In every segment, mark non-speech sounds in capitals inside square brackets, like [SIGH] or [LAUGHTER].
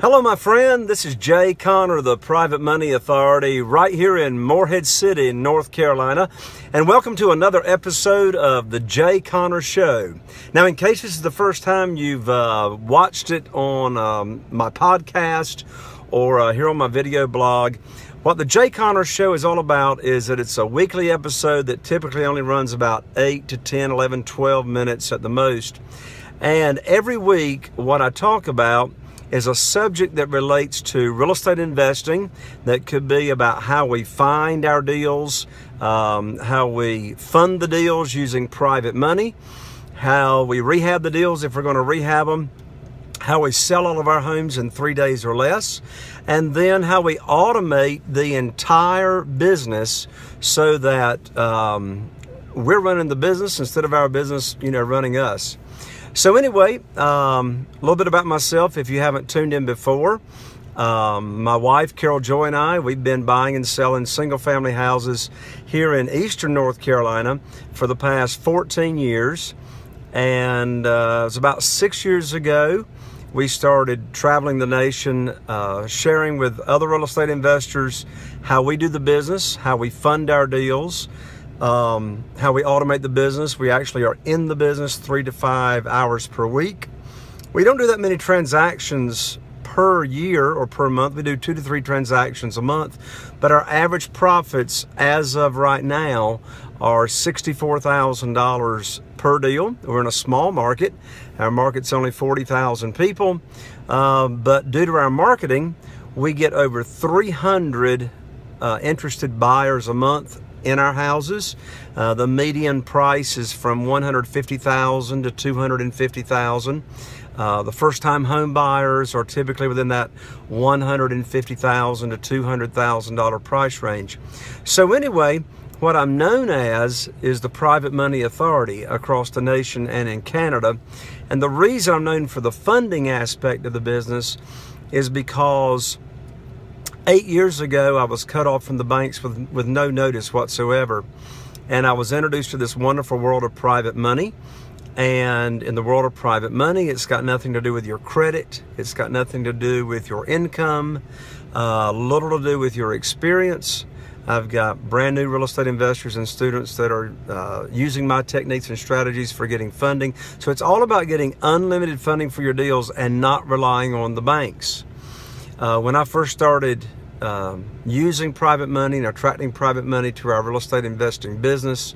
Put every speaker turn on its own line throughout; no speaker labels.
Hello, my friend. This is Jay Conner, the Private Money Authority, right here in Morehead City, North Carolina. And welcome to another episode of The Jay Conner Show. Now, in case this is the first time you've uh, watched it on um, my podcast or uh, here on my video blog, what The Jay Conner Show is all about is that it's a weekly episode that typically only runs about 8 to 10, 11, 12 minutes at the most. And every week, what I talk about is a subject that relates to real estate investing that could be about how we find our deals, um, how we fund the deals using private money, how we rehab the deals if we're going to rehab them, how we sell all of our homes in three days or less, and then how we automate the entire business so that um, we're running the business instead of our business, you know, running us. So, anyway, um, a little bit about myself if you haven't tuned in before. Um, my wife, Carol Joy, and I, we've been buying and selling single family houses here in eastern North Carolina for the past 14 years. And uh, it was about six years ago we started traveling the nation, uh, sharing with other real estate investors how we do the business, how we fund our deals, um, how we automate the business. We actually are in the business three to five hours per week. We don't do that many transactions per year or per month. We do two to three transactions a month, but our average profits as of right now are $64,000 per deal. We're in a small market. Our market's only 40,000 people, uh, but due to our marketing, we get over 300 uh, interested buyers a month in our houses. Uh, the median price is from 150,000 to 250,000. Uh, the first-time home buyers are typically within that 150,000 to 200,000 dollar price range. So anyway, what I'm known as is the Private Money Authority across the nation and in Canada. And the reason I'm known for the funding aspect of the business is because eight years ago, I was cut off from the banks with, with no notice whatsoever. And I was introduced to this wonderful world of private money. And in the world of private money, it's got nothing to do with your credit, it's got nothing to do with your income, uh, little to do with your experience. I've got brand new real estate investors and students that are uh, using my techniques and strategies for getting funding. So it's all about getting unlimited funding for your deals and not relying on the banks. Uh, when I first started um, using private money and attracting private money to our real estate investing business.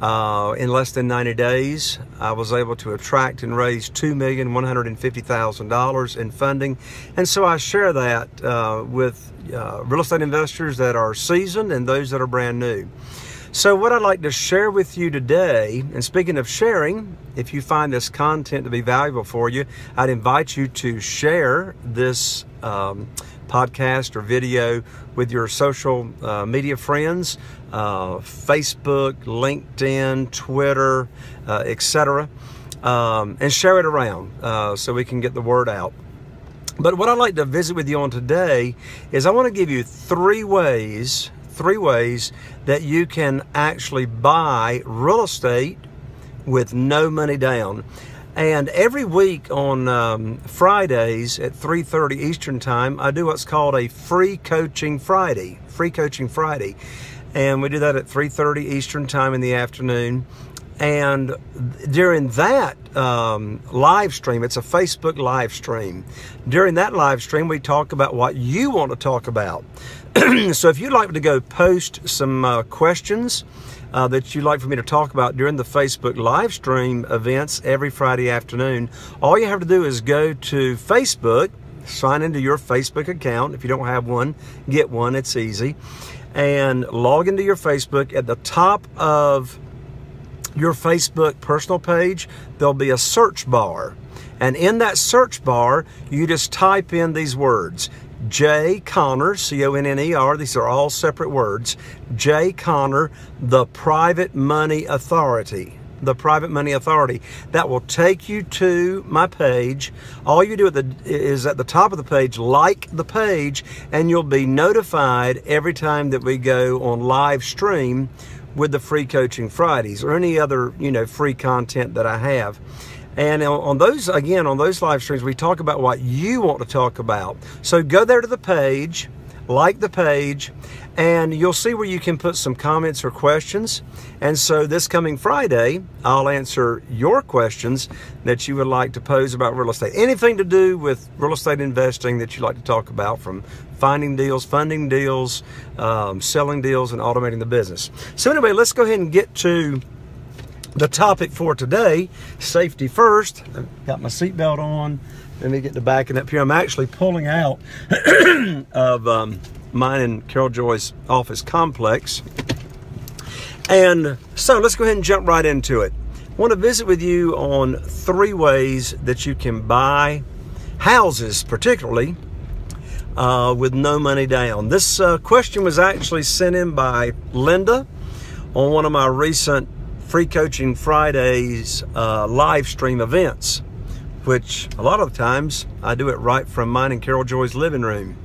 Uh, in less than 90 days, I was able to attract and raise $2,150,000 in funding. And so I share that uh, with uh, real estate investors that are seasoned and those that are brand new. So, what I'd like to share with you today, and speaking of sharing, if you find this content to be valuable for you, I'd invite you to share this um, podcast or video with your social uh, media friends, uh, Facebook, LinkedIn, Twitter, uh, etc., um, and share it around uh, so we can get the word out. But what I'd like to visit with you on today is I want to give you three ways, three ways that you can actually buy real estate with no money down. And every week on um, Fridays at 3:30 Eastern Time, I do what's called a free coaching Friday. Free coaching Friday, and we do that at 3:30 Eastern Time in the afternoon. And during that um, live stream, it's a Facebook live stream. During that live stream, we talk about what you want to talk about. [CLEARS THROAT] so if you'd like to go post some uh, questions uh, that you'd like for me to talk about during the Facebook live stream events every Friday afternoon, all you have to do is go to Facebook, sign into your Facebook account. If you don't have one, get one, it's easy. And log into your Facebook. At the top of your Facebook personal page, there'll be a search bar. And in that search bar, you just type in these words Jay Conner, C O N N E R, these are all separate words. Jay Conner, the Private Money Authority. The Private Money Authority. That will take you to my page. All you do at the, is at the top of the page, like the page, and you'll be notified every time that we go on live stream with the free coaching Fridays or any other, you know, free content that I have. And on those, again, on those live streams, we talk about what you want to talk about. So go there to the page, like the page, and you'll see where you can put some comments or questions. And so this coming Friday, I'll answer your questions that you would like to pose about real estate. Anything to do with real estate investing that you'd like to talk about, from finding deals, funding deals, um, selling deals, and automating the business. So, anyway, let's go ahead and get to the topic for today safety first. I've got my seatbelt on. Let me get the backing up here. I'm actually pulling out [CLEARS THROAT] of um, mine and Carol Joy's office complex. And so let's go ahead and jump right into it. I want to visit with you on three ways that you can buy houses, particularly uh, with no money down. This uh, question was actually sent in by Linda on one of my recent Free Coaching Fridays uh, live stream events, which a lot of times I do it right from mine and Carol Joy's living room.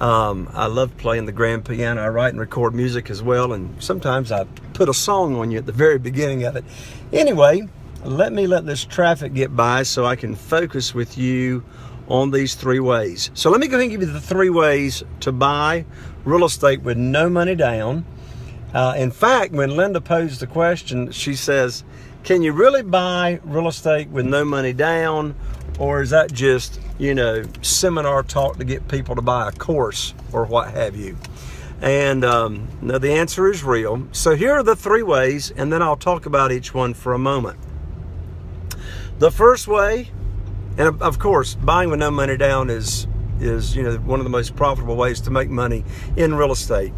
Um, I love playing the grand piano. I write and record music as well, and sometimes I put a song on you at the very beginning of it. Anyway, let me let this traffic get by so I can focus with you on these three ways. So let me go ahead and give you the three ways to buy real estate with no money down. Uh, in fact, when Linda posed the question, she says, Can you really buy real estate with no money down? Or is that just, you know, seminar talk to get people to buy a course or what have you? And um, no, the answer is real. So here are the three ways, and then I'll talk about each one for a moment. The first way and of course, buying with no money down is is you know one of the most profitable ways to make money in real estate.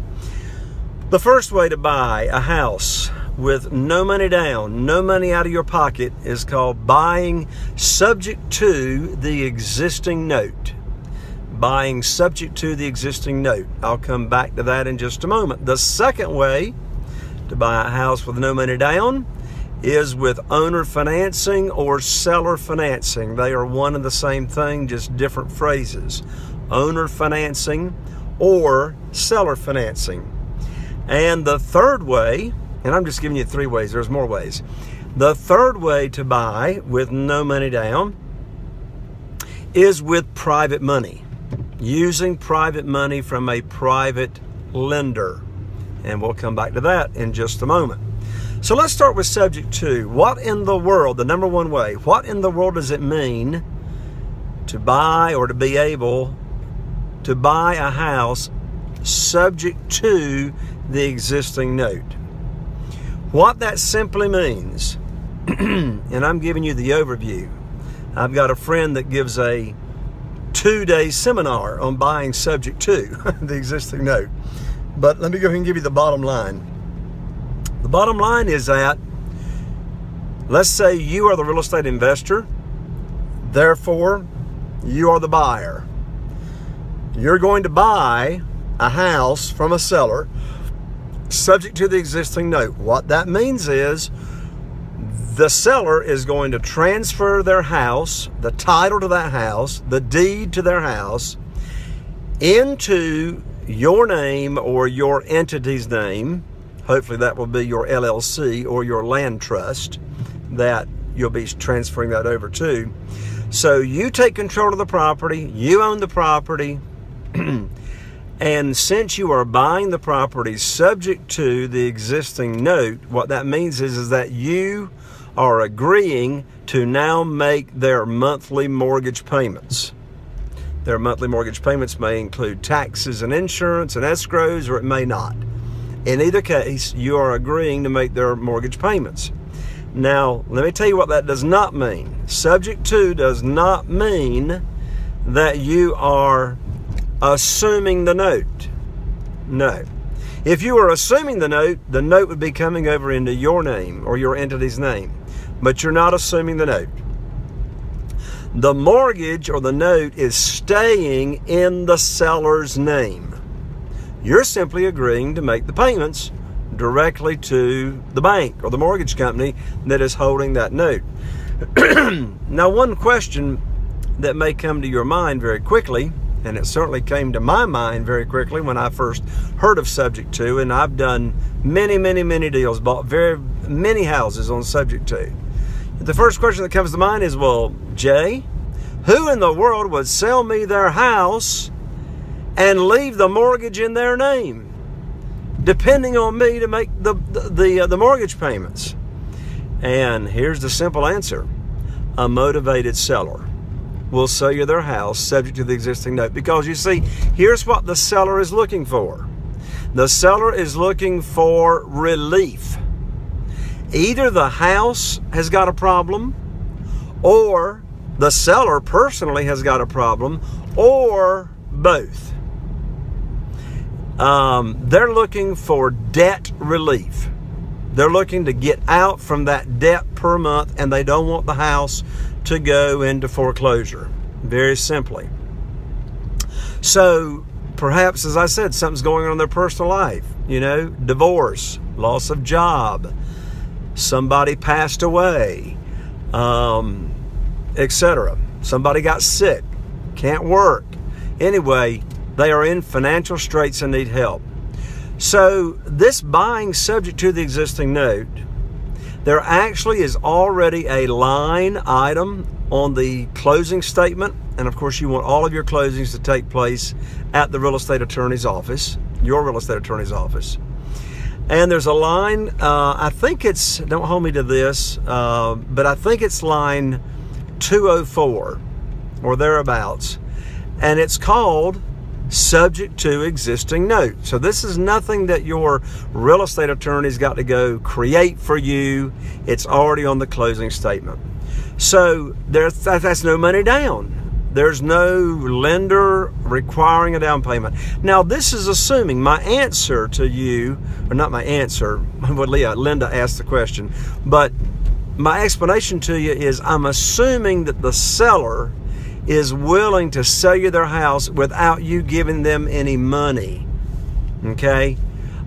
The first way to buy a house with no money down, no money out of your pocket is called buying subject to the existing note. Buying subject to the existing note. I'll come back to that in just a moment. The second way to buy a house with no money down is with owner financing or seller financing. They are one and the same thing, just different phrases. Owner financing or seller financing. And the third way, and I'm just giving you three ways, there's more ways. The third way to buy with no money down is with private money, using private money from a private lender. And we'll come back to that in just a moment. So let's start with subject to. What in the world, the number one way, what in the world does it mean to buy or to be able to buy a house subject to the existing note? What that simply means, [CLEARS THROAT] and I'm giving you the overview. I've got a friend that gives a two day seminar on buying subject to [LAUGHS] the existing note. But let me go ahead and give you the bottom line. The bottom line is that let's say you are the real estate investor, therefore, you are the buyer. You're going to buy a house from a seller subject to the existing note. What that means is the seller is going to transfer their house, the title to that house, the deed to their house, into your name or your entity's name Hopefully, that will be your LLC or your land trust that you'll be transferring that over to. So you take control of the property, you own the property, [CLEARS THROAT] and since you are buying the property subject to the existing note, what that means is, is that you are agreeing to now make their monthly mortgage payments. Their monthly mortgage payments may include taxes and insurance and escrows, or it may not. In either case, you are agreeing to make their mortgage payments. Now, let me tell you what that does not mean. Subject to does not mean that you are assuming the note. No. If you are assuming the note, the note would be coming over into your name or your entity's name, but you're not assuming the note. The mortgage or the note is staying in the seller's name. You're simply agreeing to make the payments directly to the bank or the mortgage company that is holding that note. [CLEARS THROAT] now, one question that may come to your mind very quickly, and it certainly came to my mind very quickly when I first heard of Subject to, and I've done many, many, many deals, bought very many houses on Subject to. The first question that comes to mind is, well, Jay, who in the world would sell me their house and leave the mortgage in their name, depending on me to make the the the, uh, the mortgage payments? And here's the simple answer: a motivated seller will sell you their house subject to the existing note. Because you see, here's what the seller is looking for. The seller is looking for relief. Either the house has got a problem, or the seller personally has got a problem, or both. Um, they're looking for debt relief. They're looking to get out from that debt per month and they don't want the house to go into foreclosure. Very simply. So, perhaps, as I said, something's going on in their personal life. You know, divorce, loss of job, somebody passed away, um, etc. Somebody got sick, can't work. Anyway, they are in financial straits and need help. So, this buying subject to the existing note, there actually is already a line item on the closing statement. And of course, you want all of your closings to take place at the real estate attorney's office, your real estate attorney's office. And there's a line, uh, I think it's, don't hold me to this, uh, but I think it's line 204 or thereabouts. And it's called subject to existing note. So this is nothing that your real estate attorney's got to go create for you. It's already on the closing statement. So there's, that's no money down. There's no lender requiring a down payment. Now, this is assuming my answer to you, or not my answer, [LAUGHS] what Leah, Linda asked the question, but my explanation to you is I'm assuming that the seller is willing to sell you their house without you giving them any money. Okay?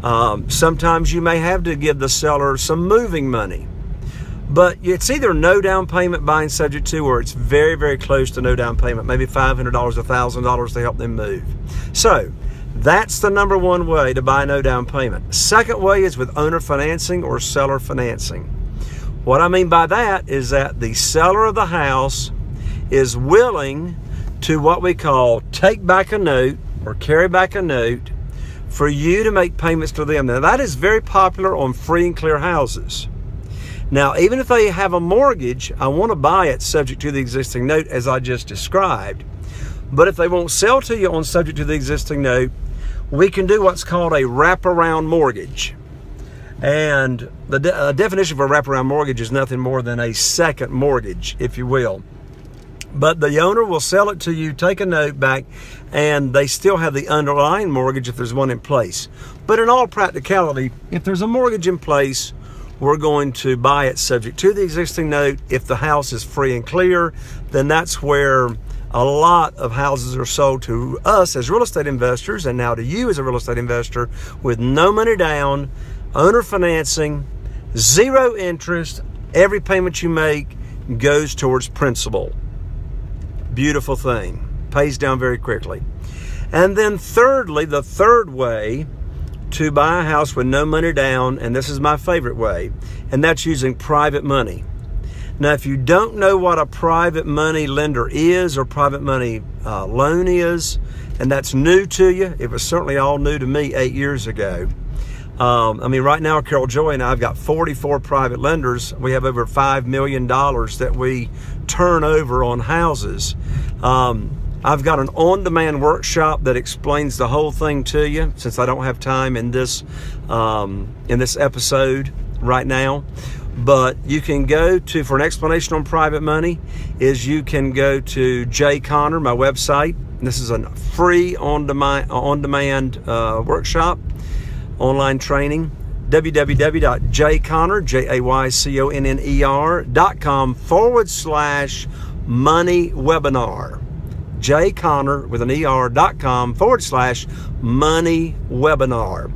Um, sometimes you may have to give the seller some moving money. But it's either no down payment buying subject to, or it's very, very close to no down payment, maybe $500, $1,000 to help them move. So that's the number one way to buy no down payment. Second way is with owner financing or seller financing. What I mean by that is that the seller of the house is willing to what we call take back a note or carry back a note for you to make payments to them. Now, that is very popular on free and clear houses. Now, even if they have a mortgage, I want to buy it subject to the existing note as I just described. But if they won't sell to you on subject to the existing note, we can do what's called a wraparound mortgage. And the de- uh, definition for a wraparound mortgage is nothing more than a second mortgage, if you will but the owner will sell it to you, take a note back, and they still have the underlying mortgage if there's one in place. But in all practicality, if there's a mortgage in place, we're going to buy it subject to the existing note. If the house is free and clear, then that's where a lot of houses are sold to us as real estate investors and now to you as a real estate investor with no money down, owner financing, zero interest. Every payment you make goes towards principal. Beautiful thing. Pays down very quickly. And then, thirdly, the third way to buy a house with no money down, and this is my favorite way, and that's using private money. Now, if you don't know what a private money lender is or private money uh, loan is, and that's new to you, it was certainly all new to me eight years ago. Um, I mean, right now, Carol Joy and I have got 44 private lenders. We have over $5 million that we turn over on houses. Um, I've got an on demand workshop that explains the whole thing to you since I don't have time in this, um, in this episode right now. But you can go to, for an explanation on private money, is you can go to Jay Conner, my website. This is a free on demand, on demand uh, workshop online training www.jayconner, J-A-Y-C-O-N-N-E-R.com forward slash money webinar. Jayconner with an ER.com forward slash money webinar.